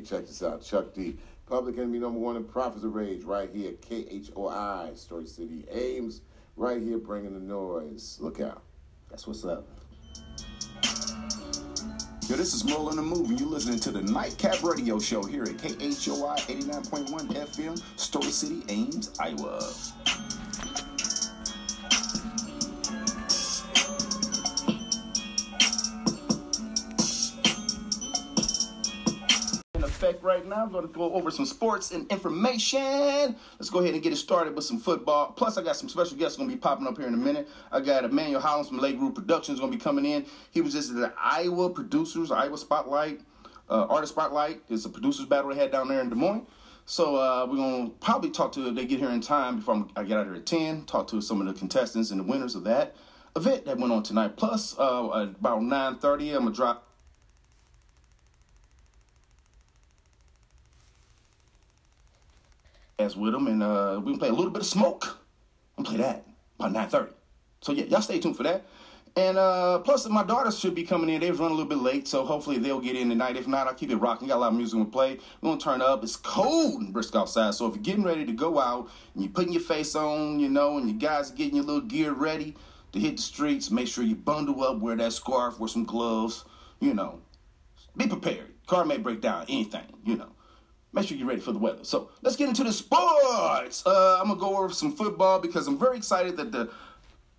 Check this out. Chuck D. Public Enemy number one in Prophets of Rage, right here. KHOI, Story City Ames, right here bringing the noise. Look out. That's what's up. Yo, this is Merle on the and you're listening to the Nightcap Radio Show here at KHOI 89.1 FM, Story City, Ames, Iowa. Effect right now, I'm going to go over some sports and information. Let's go ahead and get it started with some football. Plus, I got some special guests going to be popping up here in a minute. I got Emmanuel Hollins from Legroom Productions going to be coming in. He was just at the Iowa Producers, Iowa Spotlight, uh, Artist Spotlight. It's a producers battle they had down there in Des Moines. So uh, we're going to probably talk to, if they get here in time before I get out here at 10, talk to some of the contestants and the winners of that event that went on tonight. Plus, uh, about 9.30, I'm going to drop with them, and uh, we can play a little bit of smoke. I'm play that by 9:30. So yeah, y'all stay tuned for that. And uh, plus, my daughters should be coming in. They've run a little bit late, so hopefully they'll get in tonight. If not, I'll keep it rocking. Got a lot of music to play. We're gonna turn up. It's cold and brisk outside, so if you're getting ready to go out and you're putting your face on, you know, and you guys are getting your little gear ready to hit the streets, make sure you bundle up, wear that scarf, wear some gloves, you know. Be prepared. Car may break down, anything, you know make sure you're ready for the weather. So let's get into the sports. Uh, I'm gonna go over some football because I'm very excited that the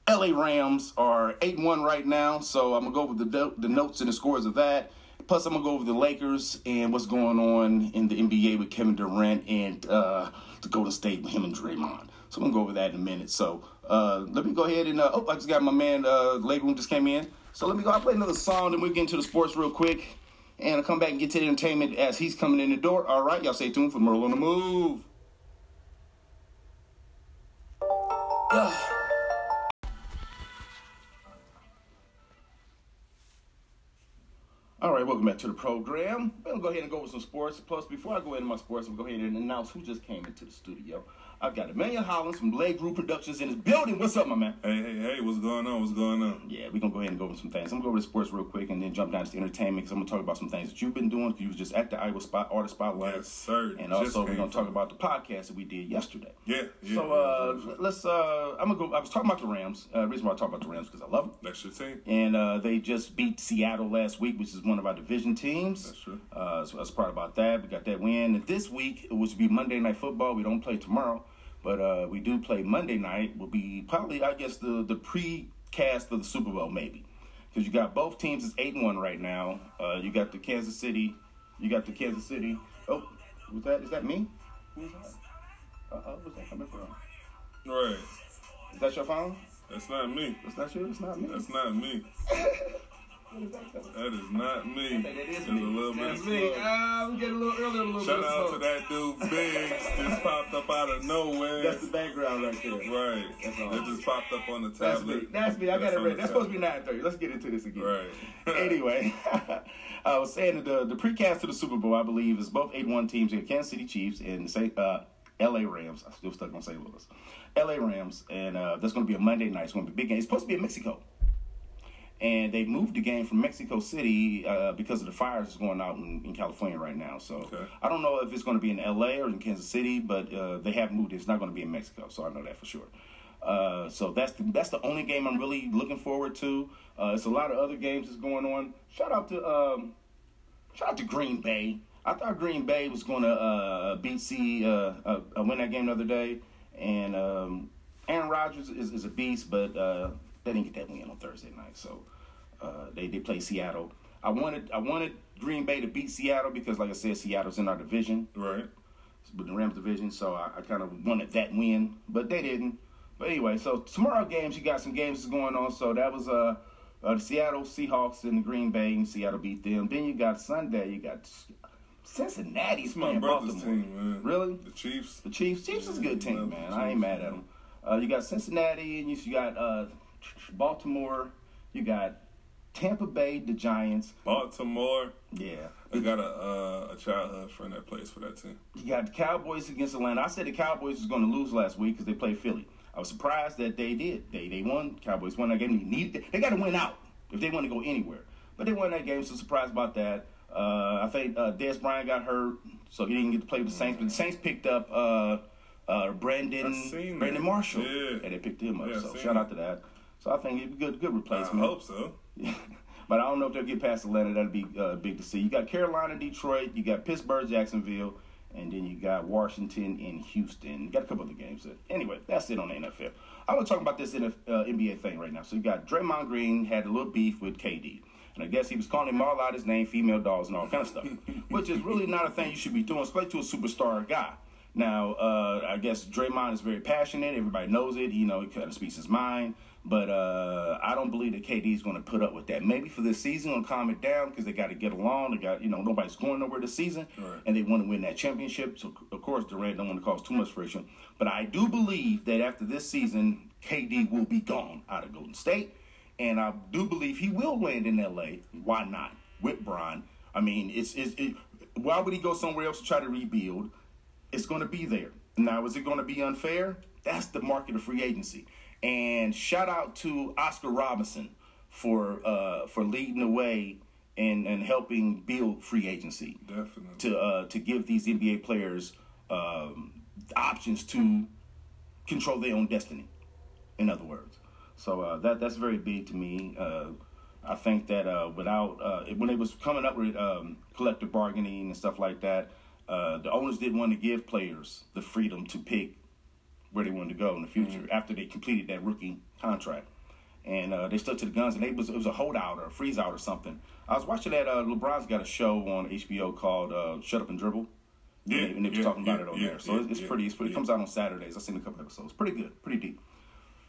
LA Rams are eight one right now. So I'm gonna go over the the notes and the scores of that. Plus, I'm gonna go over the Lakers and what's going on in the NBA with Kevin Durant and uh, the Golden State with him and Draymond. So I'm gonna go over that in a minute. So uh, let me go ahead and uh, oh, I just got my man uh, Room just came in. So let me go. I'll play another song, then we'll get into the sports real quick and I'll come back and get to the entertainment as he's coming in the door. All right, y'all stay tuned for Merle on the Move. All right, welcome back to the program. We're gonna go ahead and go with some sports. Plus, before I go into my sports, I'm gonna go ahead and announce who just came into the studio. I've got Emmanuel Hollins from Legroom Productions in his building. What's up, my man? Hey, hey, hey, what's going on? What's going on? Yeah, we're gonna go ahead and go over some things. I'm gonna go over the sports real quick and then jump down to the entertainment because I'm gonna talk about some things that you've been doing because you was just at the Iowa Spot Artist Spotlight. Yes, sir. And Just also we're gonna talk about the podcast that we did yesterday. Yeah, yeah. So uh, let's. Uh, I'm gonna go. I was talking about the Rams. Uh, reason why I talk about the Rams because I love them. That's your team. And uh, they just beat Seattle last week, which is one of our division teams. That's true. Uh, so I was proud about that. We got that win. And this week, it was be Monday Night Football. We don't play tomorrow, but uh, we do play Monday night. Will be probably, I guess, the the pre-cast of the Super Bowl, maybe, because you got both teams is eight and one right now. Uh, you got the Kansas City. You got the Kansas City. Oh, was that? Is that me? Who's that? Uh oh, what's that coming from? Right. Is that your phone? That's not me. That's not you. It's not me. That's not me. That is not me. That is me. a little That's me. smoke. Ah, I'm a little early, a little Shout bit out to that dude Biggs. just popped up out of nowhere. That's the background right there. right. That's all. It just popped up on the tablet. That's me. That's me. I got it ready. That's supposed to be 9:30. Let's get into this again. Right. anyway, I was saying that the the precast to the Super Bowl, I believe, is both 8-1 teams. You got Kansas City Chiefs and say uh, L.A. Rams. I'm still stuck on St. Louis. L.A. Rams, and uh, that's going to be a Monday night. It's going to be a big game. It's supposed to be in Mexico. And they moved the game from Mexico City uh, because of the fires that's going out in, in California right now. So Okay. I don't know if it's going to be in LA or in Kansas City, but uh, they have moved. it. It's not going to be in Mexico, so I know that for sure. Uh, so that's the, that's the only game I'm really looking forward to. Uh, it's a lot of other games that's going on. Shout out to um, shout out to Green Bay. I thought Green Bay was going to uh, beat C, uh, win that game the other day, and um, Aaron Rodgers is, is a beast, but uh, they didn't get that win on Thursday night. So uh, they they play Seattle. I wanted I wanted Green Bay to beat Seattle because, like I said, Seattle's in our division Right. with the Rams division, so I, I kind of wanted that win, but they didn't. But anyway, so tomorrow games, you got some games going on. So that was uh, uh the Seattle Seahawks and the Green Bay, and Seattle beat them. Then you got Sunday, you got Cincinnati's my playing brother's Baltimore. team, man. Really? The Chiefs. The Chiefs. Chiefs is a good team, man. I ain't mad at them. Uh, you got Cincinnati, and you, you got uh, Baltimore. You got Tampa Bay, the Giants. Baltimore. Yeah. I got a uh, a childhood friend that plays for that team. You got the Cowboys against Atlanta. I said the Cowboys was going to lose last week because they played Philly. I was surprised that they did. They they won. Cowboys won that game. They needed. They got to win out if they want to go anywhere. But they won that game, so surprised about that. Uh, I think uh, Dez Bryant got hurt, so he didn't get to play with the Saints. But the Saints picked up uh, uh, Brandon Brandon. Marshall, Yeah. and they picked him up. Yeah, so shout out to that. So I think it's a good good replacement. I hope so. but I don't know if they'll get past Atlanta. That'd be uh, big to see. You got Carolina, Detroit. You got Pittsburgh, Jacksonville, and then you got Washington and Houston. You got a couple other games. There. Anyway, that's it on the NFL. I want to talk about this NF, uh, NBA thing right now. So you got Draymond Green had a little beef with KD. And I guess he was calling him all out his name, female dolls, and all kind of stuff, which is really not a thing you should be doing, especially to a superstar guy. Now, uh, I guess Draymond is very passionate. Everybody knows it. You know, he kind of speaks his mind. But uh, I don't believe that KD is going to put up with that. Maybe for this season, going to calm it down because they got to get along. They got, you know, nobody's going nowhere this season, Right. and they want to win that championship. So of course, Durant don't want to cause too much friction. But I do believe that after this season, KD will be gone out of Golden State, and I do believe he will land in LA. Why not with Bron? I mean, it's, it's it, why would he go somewhere else to try to rebuild? it's going to be there. Now, is it going to be unfair? That's the market of free agency. And shout out to Oscar Robertson for uh, for leading the way and, and helping build free agency Definitely. to uh, to give these NBA players um, options to control their own destiny. In other words, so uh, that that's very big to me. Uh, I think that uh, without uh, when it was coming up with um, collective bargaining and stuff like that, uh, the owners didn't want to give players the freedom to pick where they wanted to go in the future after they completed that rookie contract. And uh, they stuck to the guns, and they was it was a holdout or a freeze out or something. I was watching that. Uh, LeBron's got a show on HBO called uh, "Shut Up and Dribble." Yeah, and they, and they was yeah, talking about yeah, it on yeah, there. So yeah, it's, it's yeah, pretty. It's pretty. It comes out on Saturdays. I've seen a couple episodes. Pretty good. Pretty deep.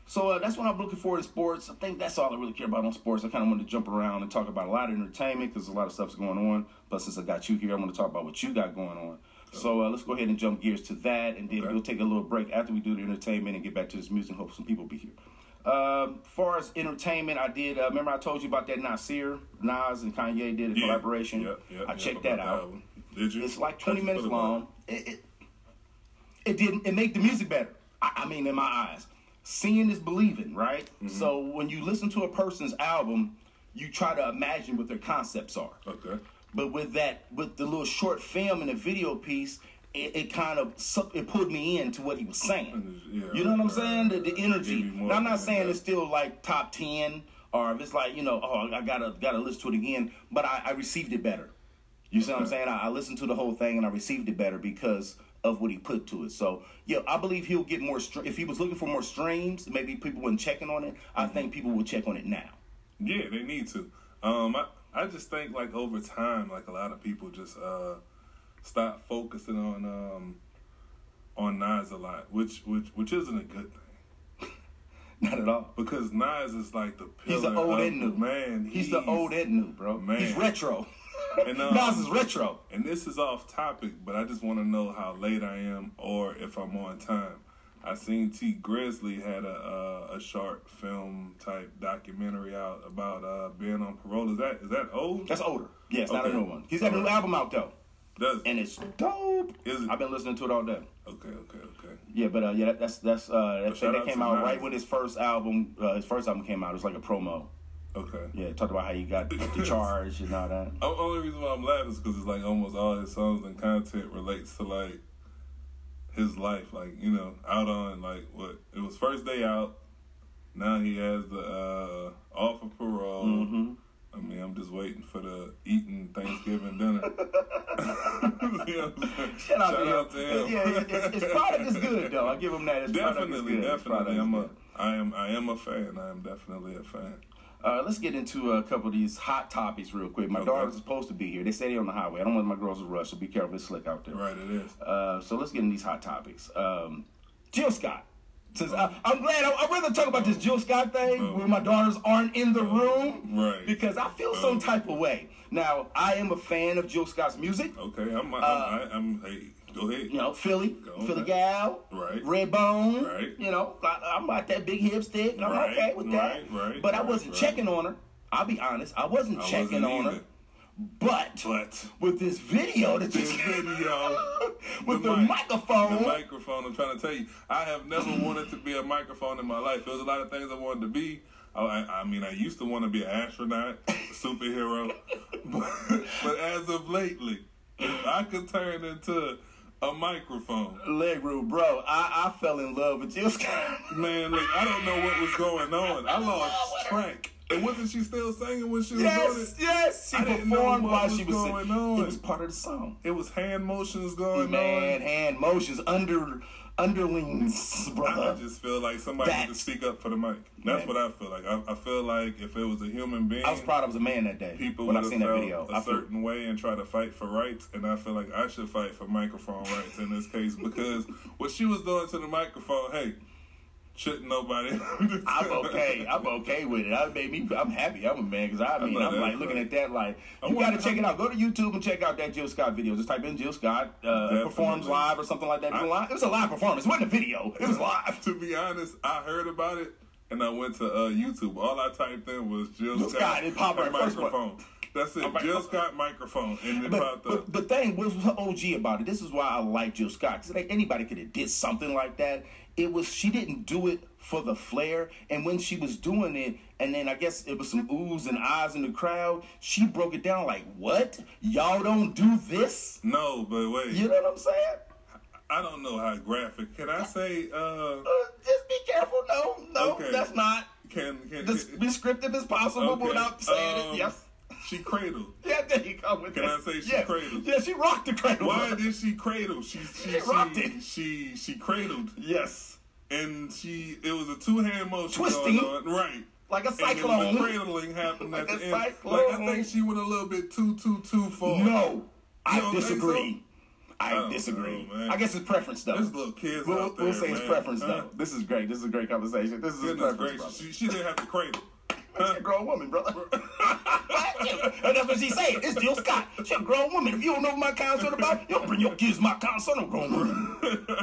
So uh, that's what I'm looking forward to sports. I think that's all I really care about on sports. I kind of want to jump around and talk about a lot of entertainment because a lot of stuff's going on. But since I got you here, I want to talk about what you got going on. So uh, let's go ahead and jump gears to that, and then Okay. we'll take a little break after we do the entertainment and get back to this music. Hope some people be here. Um, far as entertainment, I did. Uh, remember I told you about that Nasir, Nas and Kanye did a Yeah. collaboration. Yep, yep, I yep, checked that out. one. Did you? It's like 20 you minutes long. It, it, it didn't. It made the music better. I, I mean, in my eyes, seeing is believing, right? Mm-hmm. So when you listen to a person's album, you try to imagine what their concepts are. Okay. But with that, with the little short film and the video piece, it, it kind of it pulled me into what he was saying. Yeah, you know what I'm saying? The, the energy. Give you more Now, I'm not saying it's still like top ten, or if it's like you know, oh, I gotta gotta listen to it again. But I, I received it better. You see what I'm saying? I, I listened to the whole thing and I received it better because of what he put to it. So yeah, I believe he'll get more. Str- if he was looking for more streams, maybe people weren't checking on it. I think people will check on it now. Yeah, they need to. Um, I, I just think like over time, like a lot of people just uh stop focusing on um on Nas a lot, which which which isn't a good thing Not at all. because Nas is like the pillar He's the old and new. man. He's, the old and new, bro. Man. He's retro. And, um, Nas is retro. And this is off topic, but I just want to know how late I am or if I'm on time. I seen Tee Grizzley had a uh, a short film type documentary out about uh, being on parole. Is that is that old? That's older. Yeah, it's not a new one. He's got a new album out though, Does and it's dope. Is it? I've been listening to it all day. okay, okay, okay. Yeah, but uh, yeah, that, that's that's uh, that, that came out right when his first album. Uh, his first album came out. It was like a promo. Okay. Yeah, it talked about how he got the charge and all that. O- only reason why I'm laughing is because it's like almost all his songs and content relates to like his life, like you know, out on like what it was first day out. Now he has the uh, off of parole. Mhm. I mean, I'm just waiting for the eating Thanksgiving dinner. You know what I'm? Shout out to him. out to him. Yeah, his, his product is good though. I give him that. His product is definitely. Definitely. I'm good. I am, I am a fan. I am definitely a fan. Uh, let's get into a couple of these hot topics real quick. My Okay. daughter's supposed to be here. They say they're on the highway. I don't want my girls to rush, so be careful. It's slick out there. Right, it is. Uh, so let's get into these hot topics. Um, Jill Scott. Since I, I'm glad, I, I'd rather talk about this Jill Scott thing Oh. where my daughters aren't in the room. Right. Because I feel Oh. some type of way. Now, I am a fan of Jill Scott's music. Okay, I'm, I'm, Uh, I, I'm. Hey, go ahead. You know, Philly, Go Philly gal, Right. Red Bone. Right. You know, I, I'm about that big hip stick. I'm Right, okay with that. right, right, but I wasn't checking on her. I'll be honest, I wasn't I checking wasn't on her. But, But with this video that this you video, with the, mic- microphone, the microphone. I'm trying to tell you, I have never wanted to be a microphone in my life. There was a lot of things I wanted to be. I, I, I mean, I used to want to be an astronaut, superhero, but, but as as of lately, I could turn into a microphone, Leg room, bro. I, I fell in love with Scott. man, like I don't know what was going on. I lost track. And wasn't she still singing when she was doing yes, it? yes. She I performed while was she was going singing. on. It was part of the song. It was hand motions going Man, on. Man, hand motions, under underlings, I just feel like somebody needs to speak up for the mic. That's Man. what I feel like. I, I feel like if it was a human being, I was proud I was a man that day people when I seen that felt video. a I feel, certain way and try to fight for rights. And I feel like I should fight for microphone rights in this case because what she was doing to the microphone, hey, shouldn't nobody. I'm okay. I'm okay with it. I made me. I'm happy. I'm a man because I mean I'm that's like looking at that like you got to check it out. Go to YouTube and check out that Jill Scott video. Just type in Jill Scott uh, performs live or something like that. It was, a I- live, it was a live performance. It wasn't a video. It was live. to be honest, I heard about it and I went to uh, YouTube. All I typed in was Jill, Jill Scott, Scott, it popped right first one. That's it. Jill Scott microphone, and But, but the thing was OG about it. This is why I like Jill Scott. Because like anybody could have did something like that. It was she didn't do it for the flair, and when she was doing it, and then I guess it was some oohs and ahs in the crowd. She broke it down like, "What? Y'all don't do this? no, but wait, You know what I'm saying? I don't know how graphic. Can I say? Uh, Uh, just be careful. No, no, Okay. that's not. can can Just be descriptive as possible Okay. without saying Um, it. Yes. She cradled. Yeah, there you go with Can that. I say she yes. cradled? Yeah, she rocked the cradle. Why did she cradle? She she She rocked she, it. she she cradled, Yes. and she it was a two hand motion Twisting. right? Like a cyclone. And cyclone. the cradling happened Like at the a end. cyclone. Like I think she went a little bit too too too far. No, I disagree. I don't disagree. Oh, know. I guess it's preference though. There's little kids We'll, out there. we'll say it's man. preference Huh? though. This is great. This is a great conversation. This is Goodness preference, she, she didn't have to cradle. She's a grown woman, brother. and that's what she said. It's Jill Scott. She's a grown woman. If you don't know what my concert about, you don't bring your kids to my concert. I'm a grown woman.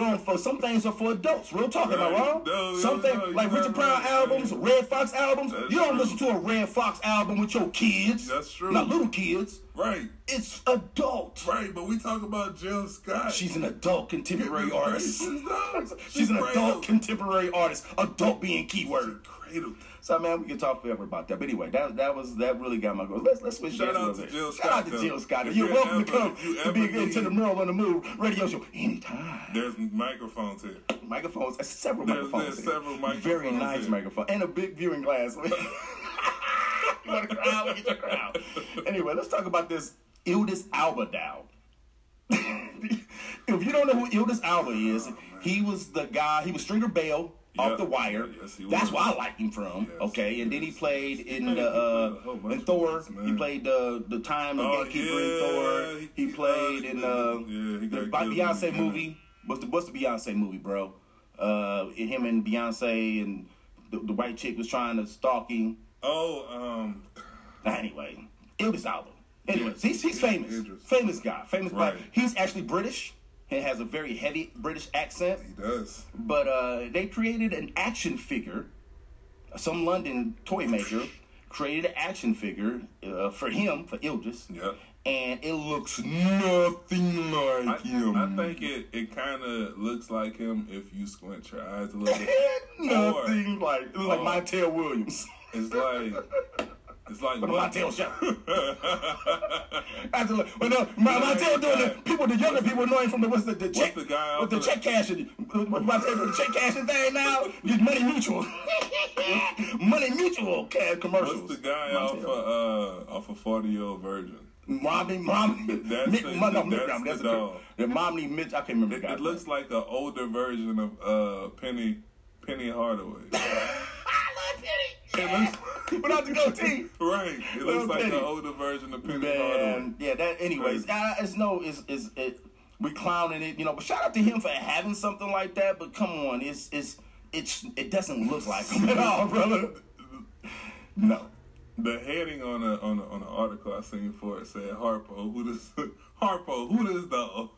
grown for some things are for adults. Real talk, am I Right. wrong? No, no, no, like Richard Pryor right. albums, Redd Foxx albums. That's you don't true. listen to a Redd Foxx album with your kids. That's true. Not little kids. Right, It's adult. right. But we talk about Jill Scott. She's an adult contemporary artist. no. She's an adult contemporary artist. Adult being keyword. Cradled. So man, we can talk forever about that. But anyway, that that was that really got my goal. Let's let's switch Shout out to. Jill Shout out to. Jill Scott. You're you welcome to come to be ever into the Merle on the Move radio show anytime. There's microphones here. Microphones, uh, several There's- microphones. there's here. several microphones Very nice here. microphone and a big viewing glass. you want a crowd? Get your crowd. Anyway, let's talk about this Idris Elba Dow. if you don't know who Idris Elba is, he was the guy. He was Stringer Bell off the wire. Yes, That's where I like him from. Yes, okay, and then he played in He the played a uh, in Thor. He played the the time the Oh, gatekeeper yeah, in Thor. He, he- played uh, in uh, the got killed in Beyonce the movie. What's the what's the Beyonce movie, bro? Uh, him and Beyonce and the, the white chick was trying to stalk him. Oh, um, Anyway, it was Elba. Anyways, he's, he's famous. Famous guy. Famous Right. guy. He's actually British. He has a very heavy British accent. he does. But uh, they created an action figure. Some London toy maker created an action figure uh, for him, for Idris. Yep. And it looks nothing I, like him. I think it, it kind of looks like him if you squint your eyes a little bit. nothing like it was like or- Montel Williams. It's like it's like The what? Montel show. After, well, no, my, Montel doing the people, the younger people know him from the what's the, the check, the guy with the off check cashing, what Montel doing the check cashing thing now? This Money Mutual, Money Mutual cash commercials. What's the guy off of uh off of forty year old virgin? Mommy, mommy, That's Mick, the- no, no, that's Mick, that's the the, dog. the mommy Mitch. I can't remember It, the it looks like an older version of uh Penny Penny Hardaway. I love looks Without the goatee. right. It looks like an older version of Penny Hardaway. Yeah. That, anyways, uh, it's no, it's it's it. We clowning it, you know. But shout out to him for having something like that. But come on, it's it's it's it doesn't look like him at all, brother. No. The heading on a on a, on an article I seen for it said Harpo, who this Harpo, who this dog?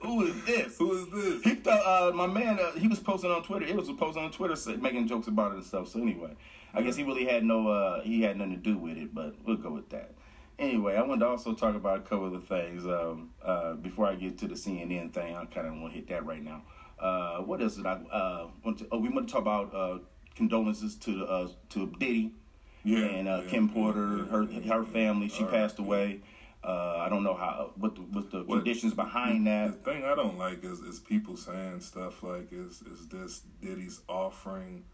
Who is this? who is this? He thought uh, my man. Uh, he was posting on Twitter. It was posting on Twitter, say, making jokes about it and stuff. So anyway, I guess he really had no. Uh, he had nothing to do with it, but we'll go with that. Anyway, I wanted to also talk about a couple of the things um, uh, before I get to the CNN thing. I kind of want to hit that right now. Uh, what is it? I uh, want to. Oh, we want to talk about uh, condolences to the, uh, to Diddy. Yeah, and uh, yeah, Kim Porter, yeah, her her family, she All passed right, away. Uh, I don't know how what the, what the What- conditions behind The that. thing I don't like is, is people saying stuff like, "Is is this Diddy's offering?"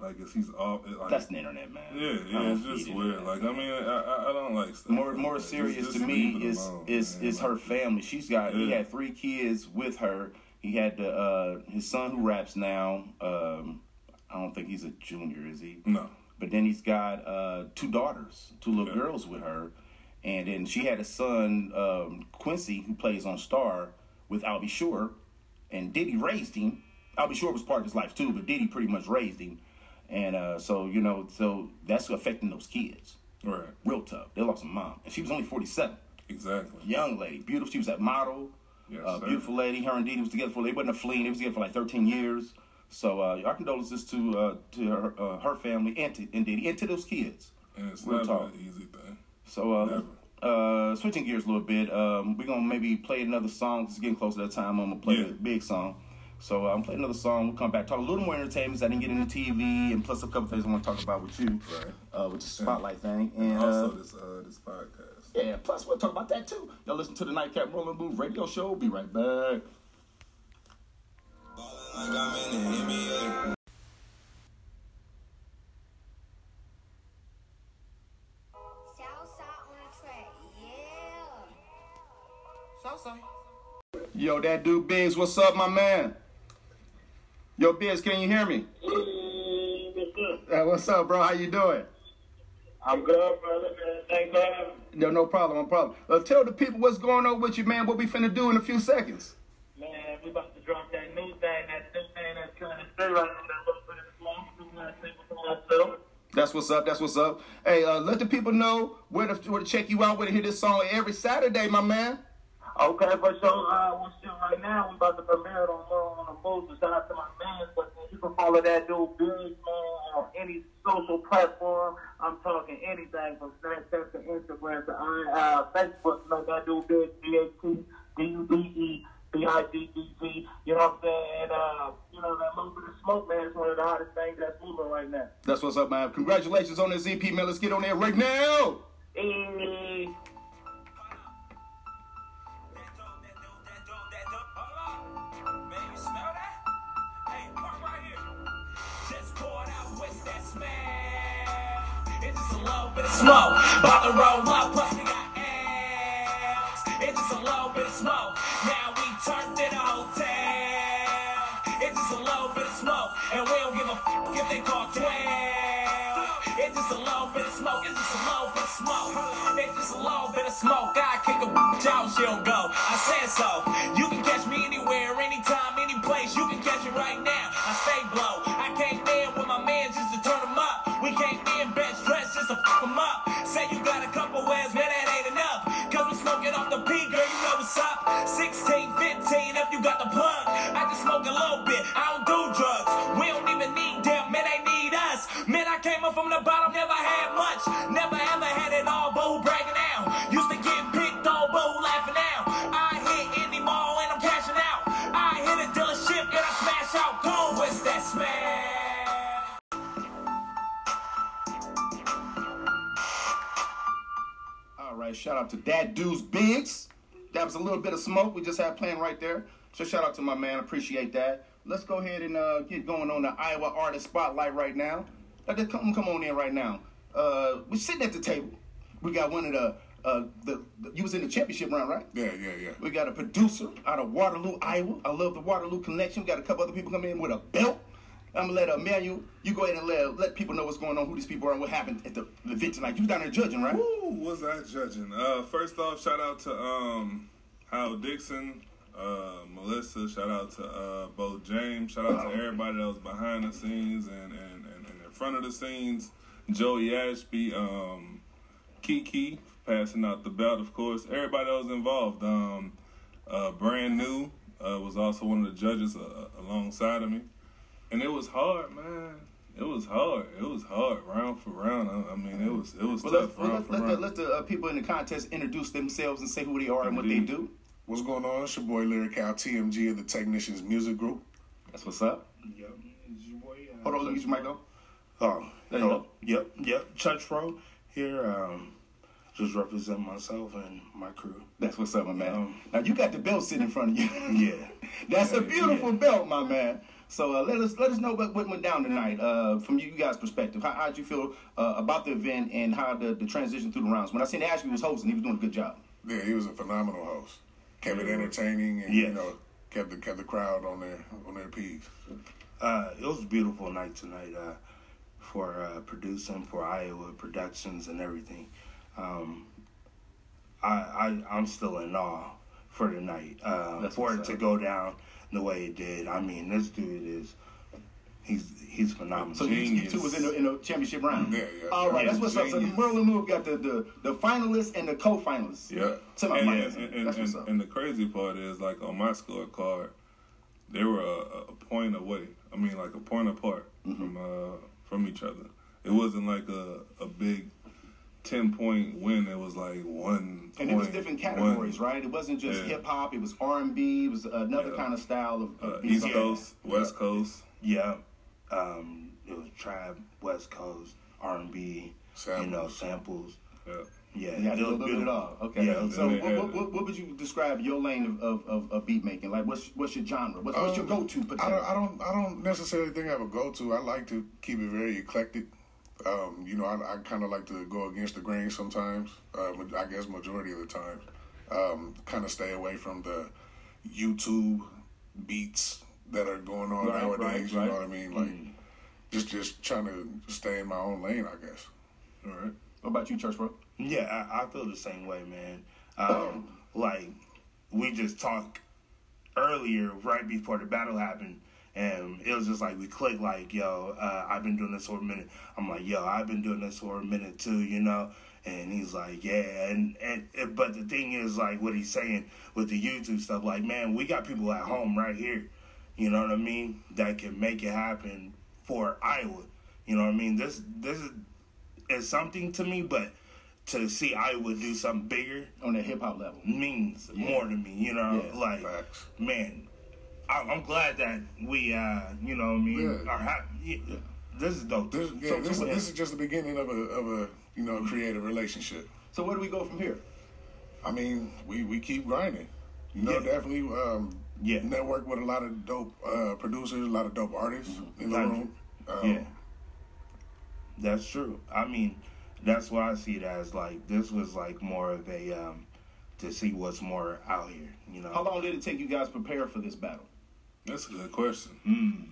Like, is he's off? Like, That's the internet, man. yeah, yeah, it's just weird. Like, I mean, I, I, don't like stuff. more like more that. Serious to me is alone, is man. is her family. She's got he had three kids with her. He had the uh, his son who raps now. Um, I don't think he's a junior, is he? No, But then he's got uh, two daughters, two little girls with her, and then she had a son, um, Quincy, who plays on Star with Al B. Sure, and Diddy raised him. Al B. Sure was part of his life too, but Diddy pretty much raised him, and uh, so you know, so that's affecting those kids right, real tough. They lost a mom, and she was only forty seven, exactly. young lady, beautiful. She was that model, Yes, uh, sir. beautiful lady. Her and Diddy was together for they wasn't a fleeing. They was together for like thirteen years. So uh, our condolences to uh, to her uh, her family and to and Diddy and to those kids. And it's Real not talk. an easy thing. So, uh, Never. uh, switching gears a little bit, um, we're gonna maybe play another song. It's getting close to that time. I'm gonna play Yeah. a big song. So I'm playing another song. We'll come back, talk a little more entertainment. I didn't get into TV, and plus a couple things I want to talk about with you, Right. uh, with the spotlight thing, and Also, uh, this uh, this podcast. yeah. Plus we'll talk about that too. Y'all listen to the Nightcap Rolling Move Radio Show. Be right back. Yo, that dude Biggs, what's up, my man? Yo, Biggs, can you hear me? Uh, what's up, bro? How you doing? I'm good, brother. Man. Thanks for having me. No, no problem, no problem. Uh, tell the people what's going on with you, man. What we finna do in a few seconds. That's what's up. That's what's up. Hey, uh, let the people know where to, where to check you out, where to hear this song every Saturday, my man. Okay, for sure. Uh, we're still right now. We about to premiere it on uh, on the. So shout out to my man. But man, you can follow that dude Big on any social platform. I'm talking anything from Snapchat to Instagram to uh, Facebook. Like that dude Big B A T D U D E B I D D G. You know what I'm saying? And uh, you know that little bit of smoke, man, is one of the hottest things that's moving right now. That's what's up, man. Congratulations on this EP, man. Let's get on there right now. Hey. Smoke, about to roll up, smoke. I kick a bitch out, she'll go. I said so. You can catch me anywhere, anytime, any place. You can catch me right now. Little bit of smoke we just had playing right there. So shout out to my man, appreciate that. Let's go ahead and uh, get going on the Iowa Artist Spotlight right now. Let us come, come on in right now. Uh, we're sitting at the table. We got one of the, uh, the, the you was in the championship round, right? Yeah, yeah, yeah. We got a producer out of Waterloo, Iowa. I love the Waterloo connection. We got a couple other people coming in with a belt. I'm gonna let Emmanuel, you go ahead and let, let people know what's going on, who these people are, and what happened at the event tonight. You down there judging, right? Woo, was I judging? Uh, first off, shout out to um, Hal Dixon, uh, Melissa. Shout out to uh, Bo James. Shout out to everybody that was behind the scenes and, and, and, and in front of the scenes. Joey Ashby, um, Kiki passing out the belt, of course. Everybody that was involved. Um, uh, brand new uh, was also one of the judges uh, alongside of me, and it was hard, man. It was hard. It was hard, round for round. I, I mean, it was it was Well, tough let's, round let's, for let, the, round. let the uh, people in the contest introduce themselves and say who they are and what they do. What's going on? It's your boy Lyrical TMG of the Technicians Music Group. That's what's up. Hold on, let me use your mic though. Oh, There you oh, go. yep, yep. Church Pro here. Um, just represent myself and my crew. That's what's up, my man. Um, now you got the belt sitting in front of you. Yeah. That's a beautiful Yeah. belt, my man. So uh, let us let us know what, what went down tonight uh, from you guys' perspective. How how'd you feel uh, about the event and how the, the transition through the rounds? When I seen Ashby was hosting, he was doing a good job. Yeah, he was a phenomenal host. Kept it entertaining and you know kept the kept the crowd on their on their P's. Uh, it was a beautiful night tonight uh, for uh, producing for Iowa Productions and everything. Um, I, I I'm still in awe for the night uh, for it to go down the way it did. I mean, this dude is he's he's phenomenal. So you two was in the, in the championship round. Yeah, yeah. All right, that's what's up. So the Merlin Move got the, the the finalists and the co-finalists. Yeah. To my and, finalists. and, and, that's what's and, up. and the crazy part is, like, on my scorecard, they were a, a point away. I mean, like, a point apart Mm-hmm. from uh, from each other. It wasn't like a, a big 10 point win. It was like one. And it was different one- categories, right? It wasn't just Yeah. hip hop. It was R and B. It was another Yeah. kind of style of, Uh, of beats East Coast, West Coast. Yeah, um, it was trap, West Coast, R and B, you know, Samples. samples. Yeah. Yeah, You had it to was look it all. Okay. Yeah, so and- what, what, what, what would you describe your lane of, of, of, of beat making? Like what's what's your genre? What's, what's your Um, go to? I don't, I don't I don't necessarily think I have a go to. I like to keep it very eclectic. Um, you know, I, I kind of like to go against the grain sometimes. Uh, I guess majority of the times, um, kind of stay away from the YouTube beats that are going on Right, nowadays. right, you right. know what I mean? Like, just just trying to stay in my own lane, I guess. All right. What about you, Church Bro? Yeah, I, I feel the same way, man. Um, like we just talked earlier, right before the battle happened, and it was just like we clicked. Like, yo, uh, I've been doing this for a minute. I'm like, yo, I've been doing this for a minute too, you know. And he's like, yeah, and, and and- but the thing is, like, what he's saying with the YouTube stuff, like, man, we got people at home right here, you know what I mean, that can make it happen for Iowa. You know what I mean? This this is is something to me, but to see Iowa do something bigger On that hip hop level. means more to me. You know, Yeah. like Facts. man, I, I'm glad that we, uh, you know, what I mean, Yeah. are ha- yeah, This is dope. This, yeah, So- this, so- this is just the beginning of a of a you know creative relationship. So where do we go from here? I mean, we, we keep grinding. You know, Yeah. definitely um, Yeah. network with a lot of dope uh, producers, a lot of dope artists in the room. Um, yeah, that's true. I mean, that's why I see it as like this was like more of a um, to see what's more out here. You know, How long did it take you guys prepare for this battle? That's a good question. Mm.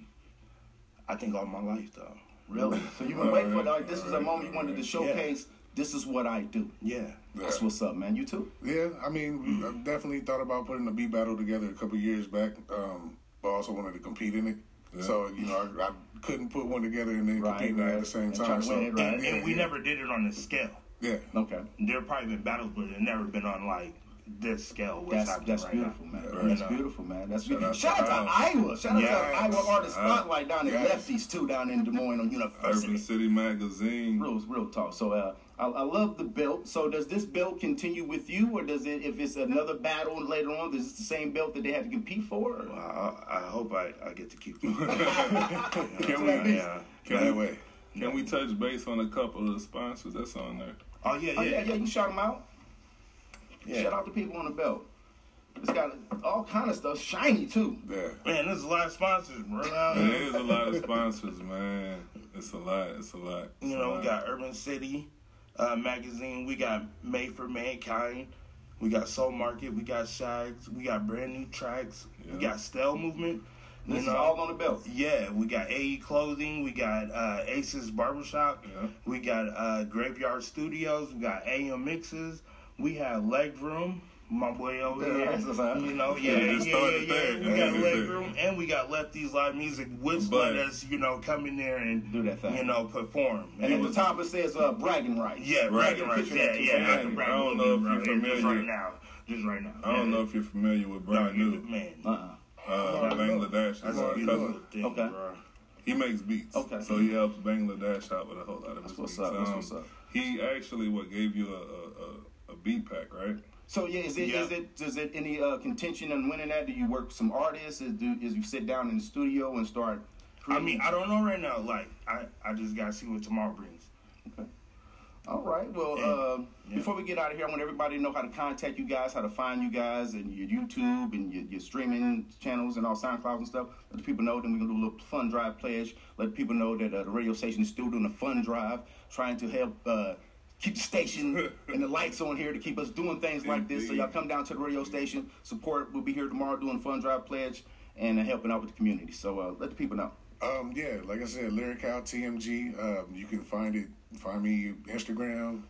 I think all my life though. Really? So you've been waiting for like this was a moment you wanted to showcase. This is what I do. Yeah. That's what's up, man. You too. Yeah, I mean, we, I definitely thought about putting a beat battle together a couple years back, um, but also wanted to compete in it. So you know, I, I couldn't put one together and then Right, compete right. at the same And time. So it, right. And, and we yeah, never did it on this scale. Yeah, Okay. There have probably been battles, but it never been on like this scale. That's that's right beautiful, now. man. You That's beautiful, man. That's Shout beautiful. out Shout out to to Iowa. Shout out to Iowa Artist Spotlight down in yes. Lefties too, down in Des Moines on University. Urban City Magazine. Real, real talk. So uh, I, I love the belt. So does this belt continue with you, or does it, if it's another battle later on, is it the same belt that they had to compete for? or- I, I hope I, I get to keep it. Can we, yeah. can, we, way. can we touch base on a couple of the sponsors that's on there? Oh yeah, Oh yeah. yeah, yeah. You shout them out. Yeah. Shout out the people on the belt. It's got all kind of stuff, shiny too. Yeah, Man, there's a lot of sponsors, bro. There is a lot of sponsors, man. It's a lot. It's a lot. It's You know, lot. we got Urban City uh, magazine. We got Made for Mankind. We got Soul Market. We got Shags. We got brand new tracks. We got Stell Movement. You This is all on the belt. yeah, we got AE Clothing. We got uh, Aces Barbershop. Yeah. We got uh, Graveyard Studios. We got AM Mixes. We have Leg Room. My boy over Yeah, here. that's. You know, yeah, Yeah, yeah, just yeah, started yeah. there. We got just Leg. Room and we got Lefties Live Music, which But- let us, you know, come in there and Do that thing. you know, perform. And It at the top it says uh, bragging rights. yeah, bragging rights. Picture Yeah, that yeah. I I don't know if you're Just familiar. right now. Just right now. I don't know if you're familiar with Brian no, New, man. Uh-uh. uh, Bangladesh. Is our cousin. thing, Okay. bro. He makes beats. Okay. So he helps Bangladesh out with a whole lot of That's his what's beats. up, that's Um, what's up. He actually what gave you a a, a, a beat pack, right? So yeah, is it Yeah. is it does it any uh, contention on winning that? Do you work with some artists? Is, do, is you sit down in the studio and start I mean, I don't know right now. Like, I, I just gotta see what tomorrow brings. Okay. All right. Well, Yeah. uh, Yeah. before we get out of here, I want everybody to know how to contact you guys, how to find you guys, and your YouTube and your, your streaming channels and all SoundCloud and stuff. Let the people know. Then we're gonna do a little fun drive pledge. Let people know that uh, the radio station is still doing a fun drive, trying to help uh, keep the station and the lights on here to keep us doing things like this. So y'all come down to the radio station, support. We'll be here tomorrow doing a fun drive pledge and uh, helping out with the community. So uh, let the people know. Um, yeah, like I said, Lyrical TMG. Um, you can find it. Find me Instagram,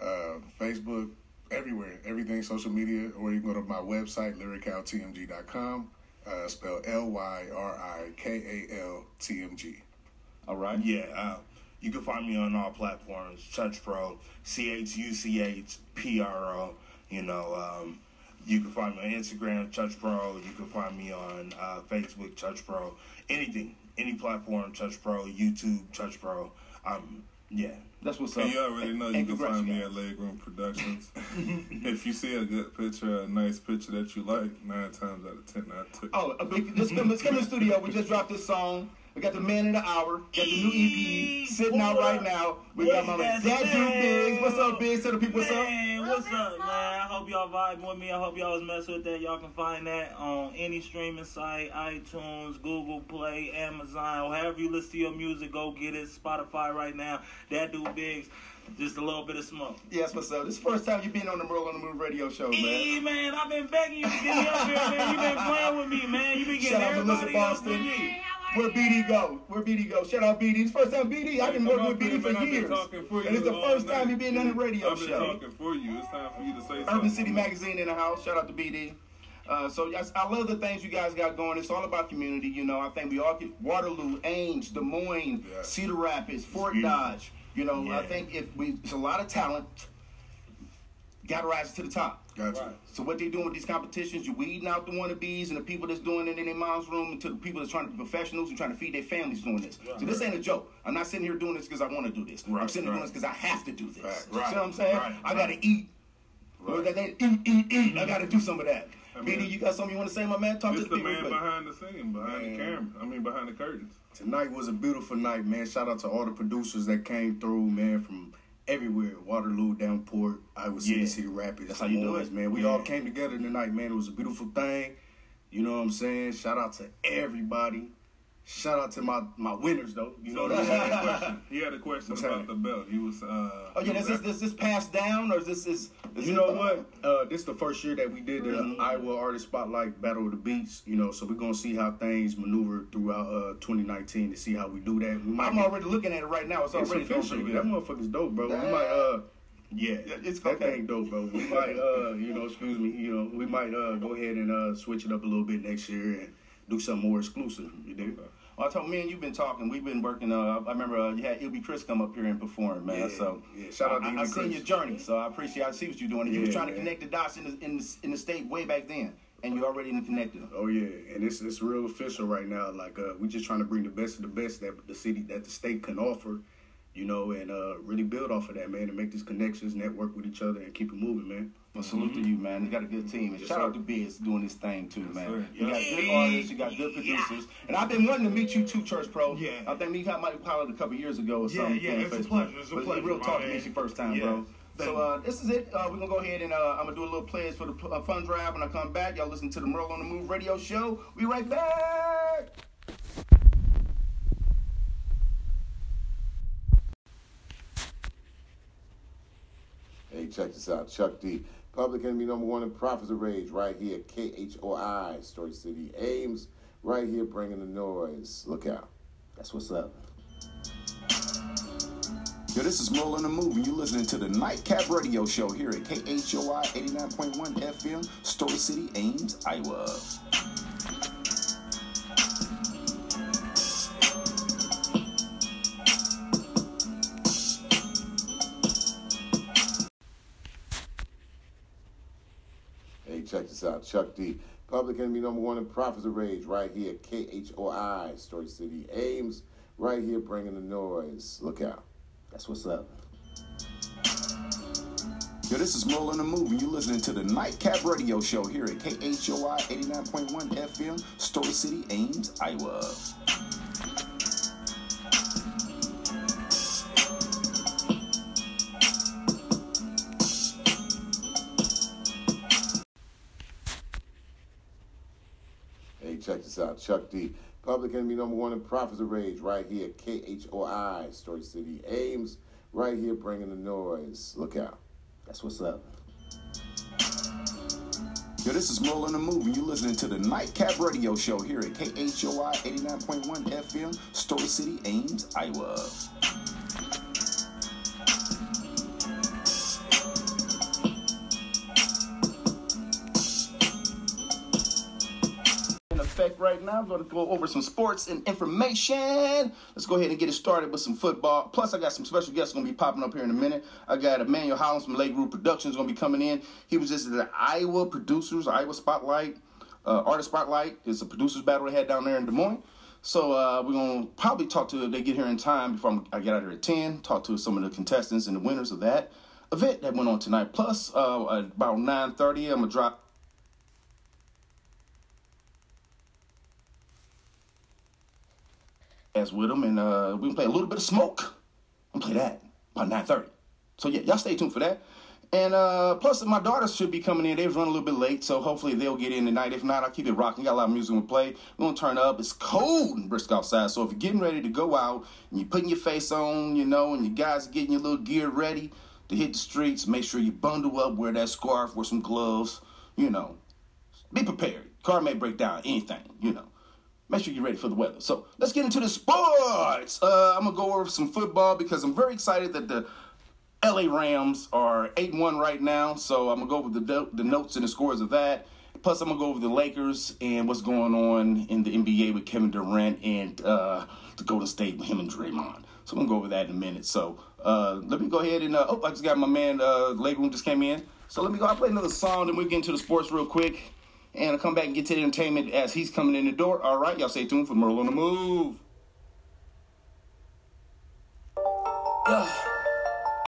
uh, Facebook, everywhere. Everything social media, or you can go to my website lyricaltmg.com. Uh, spell L Y R I K A L T M G. All right. Yeah, uh, you can find me on all platforms. Touch Pro, C H U C H P R O. You know, um, you can find me on Instagram, Touch Pro. You can find me on uh, Facebook, Touch Pro. Anything, any platform, Touch Pro. YouTube, Touch Pro. Um, yeah. That's what's up. And you already know And you can find me at Legroom Productions. if you see a good picture, a nice picture that you like, nine times out of ten, I took. Oh, a big, let's come, let's come to the studio. We just dropped this song. We got the man in the hour. Got the new EP sitting out right now. We got my man, That Dude Biggs. What's up, Biggs? Tell the people what's up. Man, what's up, man? I hope y'all vibe with me. I hope y'all was messing with that. Y'all can find that on any streaming site, iTunes, Google Play, Amazon, or however you listen to your music. Go get it. Spotify right now. That dude Biggs. Just a little bit of smoke. Yes, what's up? This is the first time you've been on the Merle on the Move radio show, man. Hey, man, I've been begging you to get me up here, man. You've been playing with me, man. You've been getting Shout out to Melissa everybody up Boston. Where BD go? Where BD go? Shout out BD. It's the first time BD. I've been working with BD for man. I've been years. for And it's the first time you've been on the radio I've been show. talking for you. It's time for you to say something. Urban City Magazine in the house. Shout out to BD. Uh, so yes, I love the things you guys got going. It's all about community. You know, I think we all get Waterloo, Ames, Des Moines, Yeah. Cedar Rapids, Fort Dodge. You know, I think if we, it's a lot of talent. Got to rise to the top. Gotcha. So what they doing with these competitions, you weeding out the wannabes and the people that's doing it in their mom's room and to the people that's trying to be professionals and trying to feed their families doing this. So this ain't a joke. I'm not sitting here doing this because I want to do this. I'm sitting here doing this because I have to do this. Right, You right, see what I'm saying? right, I got to eat. They, they eat, eat, eat. I got to do some of that. I mean, BD, you got something you want to say, my man? Talk to the the people. man quick. behind the scene, behind the camera. I mean, behind the curtains. Tonight was a beautiful night, man. Shout out to all the producers that came through, man, from everywhere. Waterloo, Downport, Iowa City, Yeah. Cedar Rapids. That's how you do it. man. We Yeah. all came together tonight, man. It was a beautiful thing. You know what I'm saying? Shout out to everybody. Shout out to my my winners though. You know what he I'm had a saying? question. He had a question about happening? the belt. He was. Uh, Oh yeah, he is this, this this passed down or is this is? is You it- know what? Uh, this is the first year that we did the Mhm. Iowa Artist Spotlight Battle of the Beats. You know, so we're gonna see how things maneuver throughout uh, 2019 to see how we do that. We might I'm get- already looking at it right now. It's It's already going official. pretty That good. motherfucker's dope, bro. Damn. We might uh Yeah. It's that okay. thing dope, bro. We might uh you know, excuse me, you know, we might uh go ahead and uh switch it up a little bit next year and do something more exclusive. You do? Well, I told me and you've been talking. We've been working. Uh, I remember uh, you had Ilby Chris come up here and perform, man. Yeah, so yeah. Shout out to I, I, Ilby I seen your journey, so I appreciate. I see what you're doing. you Yeah, was trying to connect the dots in the, in the in the state way back then, and you already in connected them. Oh yeah, and it's it's real official right now. Like uh, we just trying to bring the best of the best that the city that the state can offer, you know, and uh, really build off of that, man, and make these connections, network with each other, and keep it moving, man. Well, salute to you, man. You got a good team. And Yes, shout sir. out to Biz doing this thing too, man. sir. You got good artists, you got good producers, and I've been wanting to meet you too, Church Pro. Yeah. I think we got might have hollered a couple years ago or Yeah, something. yeah, on it's a pleasure, it's a But pleasure, Real talk to man. meet you first time, Yeah. bro. So uh, this is it. Uh, we're gonna go ahead and uh, I'm gonna do a little pledge for the uh, fun drive when I come back. Y'all listen to the Merle on the Move radio show. We right back. Hey, check this out. Chuck D. Public enemy number one in Prophets of Rage, right here. KHOI, Story City, Ames, right here, bringing the noise. Look out. That's what's up. Yo, this is Merle on the and you're listening to the Nightcap Radio Show here at KHOI 89.1 FM, Story City, Ames, Iowa. Out. Chuck D. Public enemy number one in Prophets of Rage, right here. KHOI, Story City, Ames, right here, bringing the noise. Look out. That's what's up. Yo, this is Merle on the Move, and you're listening to the Nightcap Radio Show here at KHOI 89.1 FM, Story City, Ames, Iowa. Out. Chuck D. Public enemy number one in Prophets of Rage, right here. KHOI, Story City. Ames, right here, bringing the noise. Look out. That's what's up. Yo, this is Merle on the Move. You're listening to the Nightcap Radio Show here at KHOI 89.1 FM, Story City, Ames, Iowa. Right now. I'm going to go over some sports and information. Let's go ahead and get it started with some football. Plus, I got some special guests going to be popping up here in a minute. I got Emmanuel Hollins from Legroom Productions going to be coming in. He was just at the Iowa Producers, Iowa Spotlight, uh, Artist Spotlight. It's a producers battle they had down there in Des Moines. So uh, we're going to probably talk to, if they get here in time before I'm, I get out here at 10, talk to some of the contestants and the winners of that event that went on tonight. Plus, uh, about 9.30, I'm going to drop as with them, and uh, we can play a little bit of smoke. I'm play that by 9:30. So yeah, y'all stay tuned for that. And uh, plus, my daughters should be coming in. They've run a little bit late, so hopefully they'll get in tonight. If not, I'll keep it rocking. Got a lot of music to play. We're gonna turn up. It's cold and brisk outside, so if you're getting ready to go out and you're putting your face on, you know, and you guys are getting your little gear ready to hit the streets, make sure you bundle up, wear that scarf, wear some gloves, you know. Be prepared. Car may break down, anything, you know make sure you're ready for the weather. So let's get into the sports. Uh, I'm gonna go over some football because I'm very excited that the LA Rams are eight one right now. So I'm gonna go over the the notes and the scores of that. Plus, I'm gonna go over the Lakers and what's going on in the NBA with Kevin Durant and uh, the Golden State with him and Draymond. So I'm gonna go over that in a minute. So uh, let me go ahead and uh, oh, I just got my man uh, Room just came in. So let me go. I'll play another song, then we'll get into the sports real quick and I'll come back and get to the entertainment as he's coming in the door. All right, y'all stay tuned for Merle on the Move.